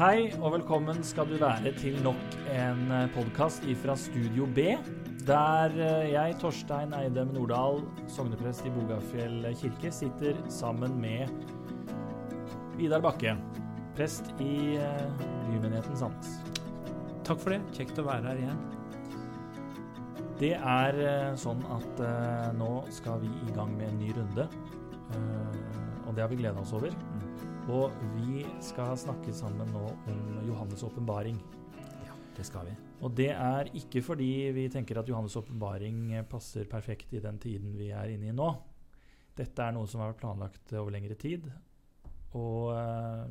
Hei og velkommen skal du være til nok en podkast ifra Studio B. Der eh, jeg, Torstein Eidem Nordahl, sogneprest i Bogafjell kirke, sitter sammen med Vidar Bakke, prest i eh, bymenigheten Sandnes. Takk for det. Kjekt å være her igjen. Det er eh, sånn at eh, nå skal vi i gang med en ny runde. Eh, og det har vi gleda oss over. Og vi skal snakke sammen nå om Johannes' åpenbaring. Ja, det skal vi. Og det er ikke fordi vi tenker at Johannes' åpenbaring passer perfekt i den tiden vi er inne i nå. Dette er noe som har vært planlagt over lengre tid. Og eh,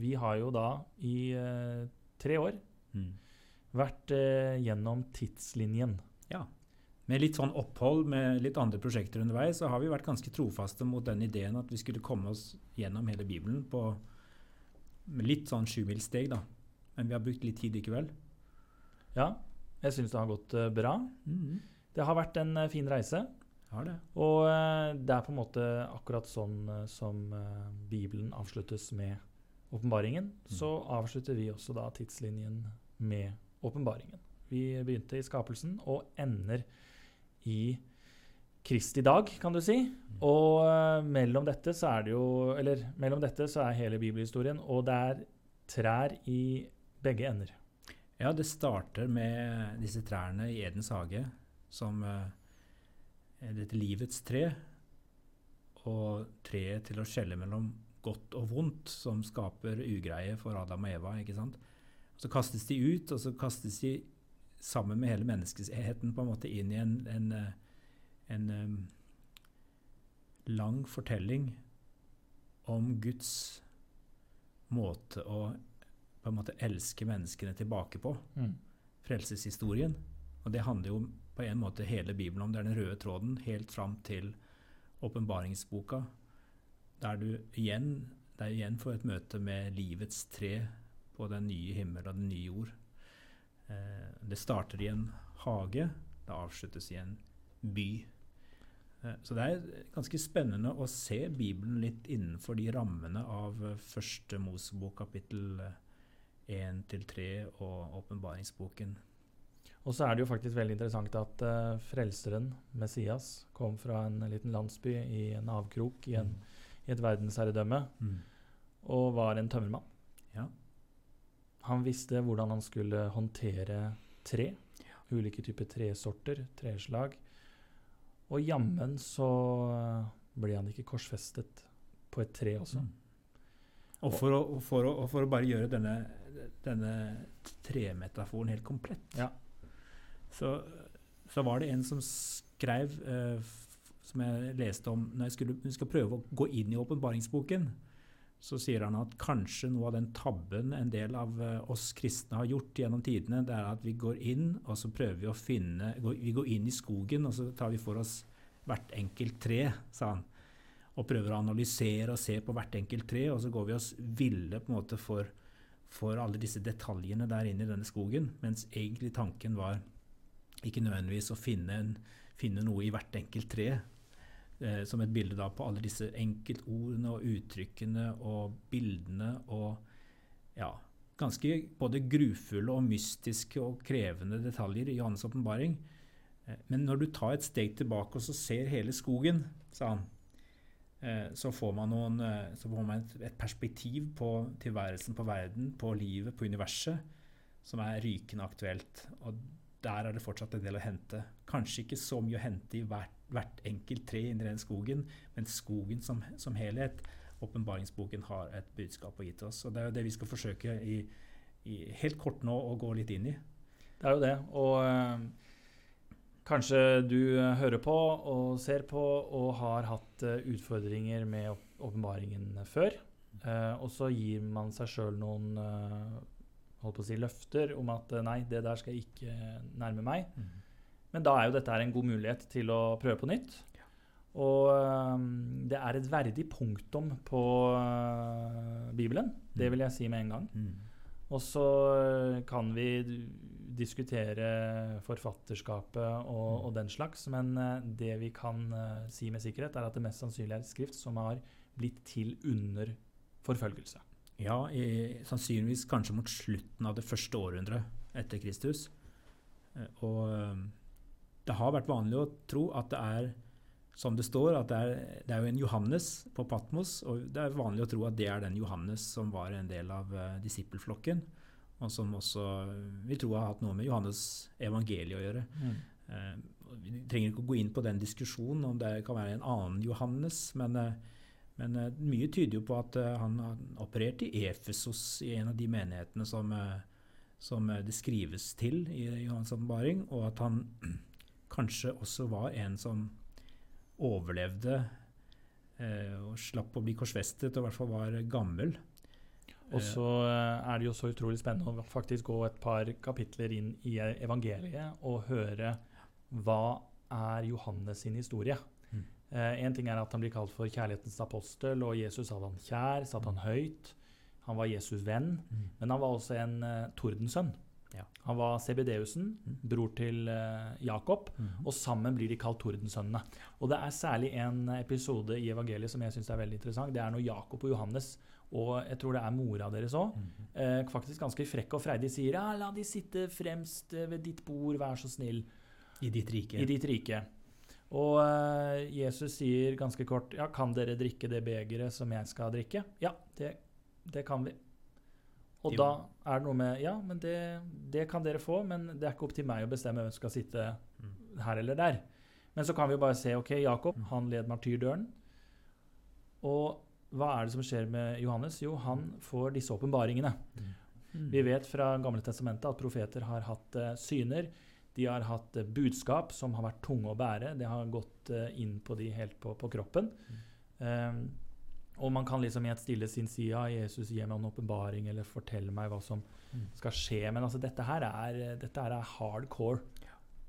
vi har jo da i eh, tre år Mm. vært eh, gjennom tidslinjen. Ja. Med litt sånn opphold med litt andre prosjekter underveis, så har vi vært ganske trofaste mot den ideen at vi skulle komme oss gjennom hele Bibelen på litt sånn sjumilssteg, da. Men vi har brukt litt tid likevel. Ja, jeg syns det har gått eh, bra. Det har vært en eh, fin reise. Har det. Og eh, det er på en måte akkurat sånn som Bibelen avsluttes med åpenbaringen, så avslutter vi også da tidslinjen med åpenbaringen. Vi begynte i skapelsen og ender i Kristi dag, kan du si. Og eh, mellom dette så er det jo Eller mellom dette så er hele bibelhistorien, og det er trær i begge ender. Ja, det starter med disse trærne i Edens hage, som eh, er dette livets tre, og treet til å skjelle mellom godt og vondt, som skaper ugreie for Adam og Eva. ikke sant? Så kastes de ut, og så kastes de sammen med hele menneskeheten på en måte inn i en, en, eh, en em, lang fortelling om Guds måte å på en måte elske menneskene tilbake på frelseshistorien. Og det handler jo på en måte hele Bibelen om. Det er den røde tråden helt fram til åpenbaringsboka, der du igjen, der igjen får et møte med livets tre på den nye himmel og den nye jord. Eh, det starter i en hage, det avsluttes i en by. Eh, så det er ganske spennende å se Bibelen litt innenfor de rammene av eh, første Mosebok kapittel 1-3 og åpenbaringsboken. Og så er det jo faktisk veldig interessant at uh, frelseren, Messias, kom fra en liten landsby i en avkrok i, en, i et verdensherredømme og var en tømmermann. Ja. Han visste hvordan han skulle håndtere tre. Ulike typer tresorter, treslag. Og jammen så ble han ikke korsfestet på et tre også. Mm. Og for å, for, å, for å bare gjøre denne, denne tremetaforen helt komplett, Ja. så, så var det en som skrev, eh, som jeg leste om når jeg skulle, skal prøve å gå inn i åpenbaringsboken, så sier han at kanskje noe av den tabben en del av eh, oss kristne har gjort gjennom tidene, det er at vi går inn, og så prøver vi å finne Vi går inn i skogen, og så tar vi for oss hvert enkelt tre, sa han. Og prøver å analysere og se på hvert enkelt tre, og så går vi oss ville på en måte for, for alle disse detaljene der inne i denne skogen, mens egentlig tanken var ikke nødvendigvis å finne, en, finne noe i hvert enkelt tre, eh, som et bilde da på alle disse enkeltordene og uttrykkene og bildene og ja, ganske både grufulle og mystiske og krevende detaljer i Johannes' åpenbaring. Eh, Men når du tar et steg tilbake og så ser hele skogen, sa han, eh, så får man, noen, eh, så får man et, perspektiv på tilværelsen, på verden, på livet, på universet, som er rykende aktuelt. Og der er det fortsatt en del å hente. Kanskje ikke så mye å hente i hvert, hvert enkelt tre inni den skogen, men skogen som, som helhet. Åpenbaringsboken har et budskap å gi til oss. Og det er jo det vi skal forsøke i, i helt kort nå å gå litt inn i. Det er jo det. Og øh, kanskje du hører på og ser på og har hatt eh, utfordringer med åp- åpenbaringen før. Uh, og så gir man seg sjøl noen uh, holdt på å si, løfter om at nei, det der skal jeg ikke nærme meg. Men da er jo dette en god mulighet til å prøve på nytt. Og eh, det er et verdig punktum på eh, Bibelen. Det vil jeg si med en gang. Og så eh, kan vi diskutere forfatterskapet og, Mm. og den slags, men eh, det vi kan si med sikkerhet, er at det mest sannsynlig er et skrift som har blitt til under forfølgelse. Ja, i, sannsynligvis kanskje mot slutten av det første århundret etter Kristus. Og eh, det har vært vanlig å tro at det er som det står, at det er, det er jo en Johannes på Patmos, og det er vanlig å tro at det er den Johannes som var en del av uh, disippelflokken, og som også vi tror har hatt noe med Johannes evangeliet å gjøre. Mm. Uh, vi trenger ikke å gå inn på den diskusjonen om det kan være en annen Johannes, men, Uh, men eh, mye tyder jo på at eh, han har operert i Efesos, i en av de menighetene som, eh, som eh, det skrives til i Johans åpenbaring, og at han kanskje også var en som overlevde eh, og slapp å bli korsfestet, og i hvert fall var gammel. Og så eh, er det jo så utrolig spennende å faktisk gå et par kapitler inn i evangeliet og høre hva er Johannes sin historie. Mm. Eh, en ting er at han blir kalt for kjærlighetens apostel, og Jesus hadde han kjær, satt han høyt. Han var Jesus' venn, Mm. men han var også en eh, tordensønn. Ja. Han var CBD-husen, bror til eh, Jakob, Mhm. og sammen blir de kalt Tordensønnene. Og det er særlig en episode i evangeliet som jeg syns er veldig interessant. Det er når Jakob og Johannes, og jeg tror det er mora deres òg, Mhm. eh, faktisk ganske frekke og freidige, sier ja, la de sitte fremst eh, ved ditt bord, vær så snill, I ditt rike. i ditt rike. Og eh, Jesus sier ganske kort ja, kan dere drikke det begeret som jeg skal drikke? Ja, det, det kan vi. Og da er det noe med ja, men det, det kan dere få, men det er ikke opp til meg å bestemme hvem som skal sitte Mm. her eller der. Men så kan vi bare se ok, Jakob Mm. han led martyrdøren. Og hva er det som skjer med Johannes? Jo, han får disse åpenbaringene. Mm. Vi vet fra Gamle testamentet at profeter har hatt uh, syner. De har hatt uh, budskap som har vært tunge å bære. Det har gått uh, inn på de helt på, på kroppen. Um, og man kan liksom i et stille sin si ja, Jesus gir meg en åpenbaring eller fortelle meg hva som Mm. skal skje. Men altså, dette her er, dette her er hardcore.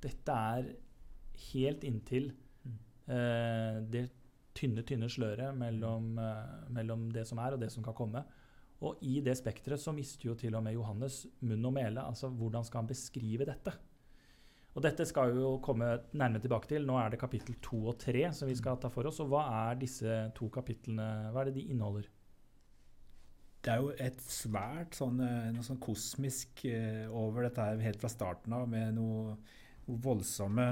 Dette er helt inntil Mm. eh, det tynne, tynne sløret mellom, eh, mellom det som er og det som kan komme. Og i det spekteret så mister jo til og med Johannes munn og mæle. Altså hvordan skal han beskrive dette? Og dette skal vi jo komme nærmere tilbake til. Nå er det kapittel to og tre som vi skal ta for oss. Og hva er disse to kapitlene? Hva er det de inneholder? Det er jo et svært sånn, eh, noe sånn kosmisk eh, over dette her helt fra starten av, med noe, noe voldsomme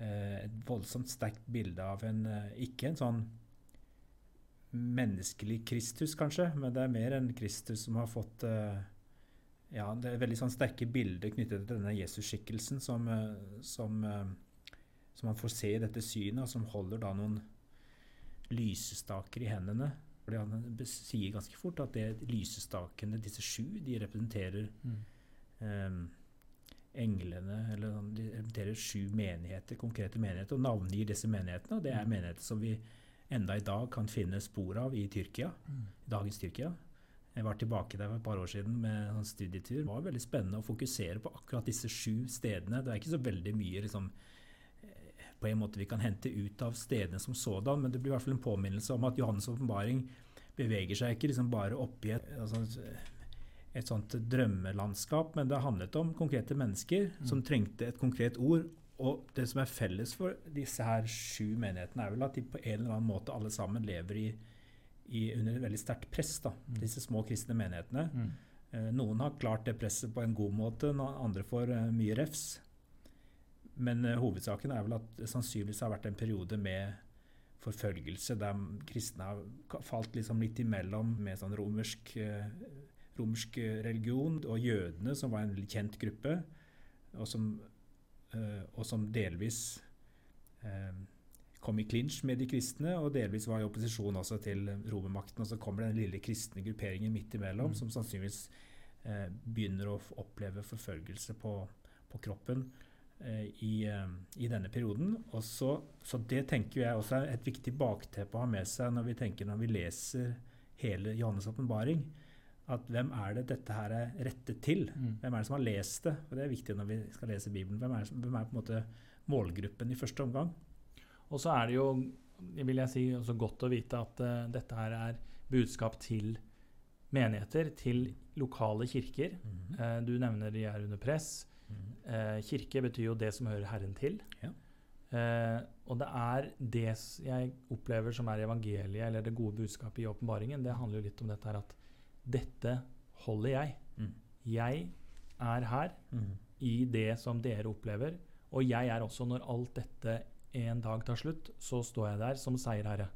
eh, Et voldsomt sterkt bilde av en Ikke en sånn menneskelig Kristus, kanskje, men det er mer en Kristus som har fått eh, Ja, det er veldig sånn sterke bilder knyttet til denne Jesus-skikkelsen som, eh, som, eh, som man får se i dette synet, og som holder da noen lysestaker i hendene. Fordi Han sier ganske fort at det lysestakene, disse sju, de representerer eh, englene, eller sånn, de representerer sju menigheter, konkrete menigheter, og navngir disse menighetene. Og det er Mm. menigheter som vi enda i dag kan finne spor av i Tyrkia, i dagens Tyrkia. Jeg var tilbake der for et par år siden med en sånn studietur. Det var veldig spennende å fokusere på akkurat disse sju stedene. Det er ikke så veldig mye liksom, eh, på en måte vi kan hente ut av stedene som sådan, men det blir i hvert fall en påminnelse om at Johannes' åpenbaring beveger seg ikke liksom bare oppi et, altså, et sånt drømmelandskap, men det handlet om konkrete mennesker Mm. som trengte et konkret ord. Og det som er felles for disse her sju menighetene, er vel at de på en eller annen måte alle sammen lever i, i, under et veldig sterkt press. da, Mm. Disse små kristne menighetene. Mm. Eh, Noen har klart det presset på en god måte, andre får eh, mye refs. Men eh, hovedsaken er vel at det sannsynligvis har vært en periode med forfølgelse der kristne har falt liksom litt imellom med sånn romersk, eh, romersk eh, religion og jødene, som var en kjent gruppe, og som, eh, og som delvis eh, kom i klinsj med de kristne, og delvis var i opposisjon også til romermakten. Og så kommer den lille kristne grupperingen midt imellom, Mm. som sannsynligvis eh, begynner å oppleve forfølgelse på, på kroppen eh, i, eh, i denne perioden. Og så, så det tenker jeg også er et viktig bakteppe å ha med seg når vi tenker når vi leser hele Johannes' åpenbaring. At hvem er det dette her er rettet til? Mm. Hvem er det som har lest det? Og Det er viktig når vi skal lese Bibelen. Hvem er, som- hvem er på en måte målgruppen i første omgang? Og så er det jo, vil jeg si, også godt å vite at uh, dette her er budskap til menigheter, til lokale kirker. Eh, du nevner de er under press. Mm -hmm. uh, kirke betyr jo det som hører Herren til. Ja. Og det er det jeg opplever som er evangeliet, eller det gode budskapet i åpenbaringen. Det handler jo litt om dette her at dette holder jeg. Mm. Jeg er her Mm. i det som dere opplever. Og jeg er også, når alt dette en dag tar slutt, så står jeg der som seierherre.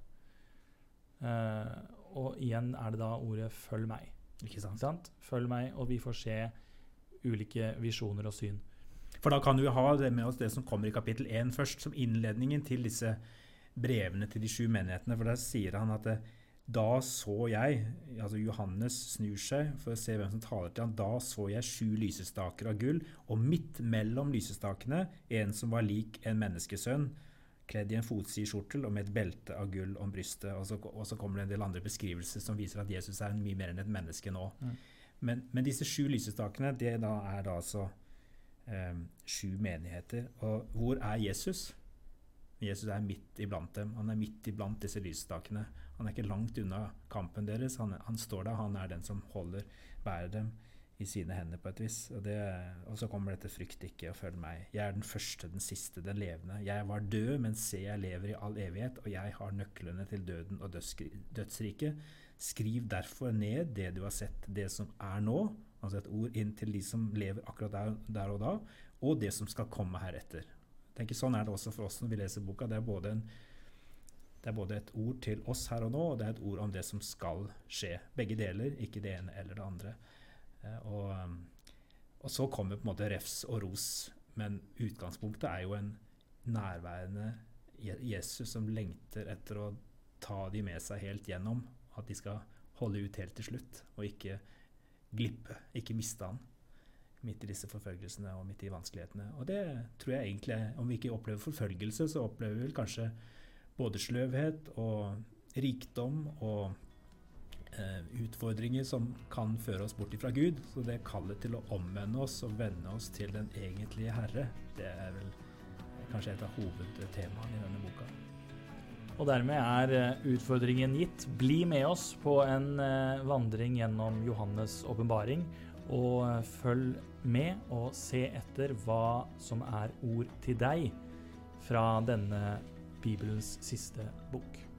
Uh, og igjen er det da ordet 'følg meg'. Ikke Ikke sant? sant? Følg meg, og vi får se ulike visjoner og syn. For da kan du ha det med oss det som kommer i kapittel 1 først, som innledningen til disse brevene til de sju menighetene. For der sier han at det, da så jeg altså Johannes snur seg for å se hvem som taler til ham. Da så jeg sju lysestaker av gull, og midt mellom lysestakene en som var lik en menneskesønn, kledd i en fotsid skjortel og med et belte av gull om brystet. Og så, og så kommer det en del andre beskrivelser som viser at Jesus er mye mer enn et menneske nå. Mm. Men, men disse sju lysestakene, det da er da altså um, sju menigheter. Og hvor er Jesus? Jesus er midt iblant dem. Han er midt iblant disse lysstakene. Han er ikke langt unna kampen deres. Han, han står der, han er den som holder, bærer dem i sine hender på et vis. Og, det, og så kommer dette 'frykt ikke og følg meg'. Jeg er den første, den siste, den levende. Jeg var død, men se, jeg lever i all evighet, og jeg har nøklene til døden og dødsriket. Skriv derfor ned det du har sett, det som er nå, altså et ord inn til de som lever akkurat der, der og da, og det som skal komme heretter. Tenker Sånn er det også for oss når vi leser boka. Det er en, det er både et ord til oss her og nå, og det er et ord om det som skal skje. Begge deler, ikke det ene eller det andre. Eh, Og, og så kommer på en måte refs og ros, men utgangspunktet er jo en nærværende Jesus som lengter etter å ta de med seg helt gjennom. At de skal holde ut helt til slutt, og ikke glippe, ikke miste han midt i disse forfølgelsene og midt i vanskelighetene. Og det tror jeg egentlig, om vi ikke opplever forfølgelse, så opplever vi vel kanskje både sløvhet og rikdom og eh, utfordringer som kan føre oss bort ifra Gud. Så det kallet til å omvende oss og vende oss til den egentlige Herre, det er vel kanskje et av hovedtemaene i denne boka. Og dermed er eh, utfordringen gitt. Bli med oss på en eh, vandring gjennom Johannes' åpenbaring. Og eh, følg med å se etter hva som er ord til deg fra denne Bibelens siste bok.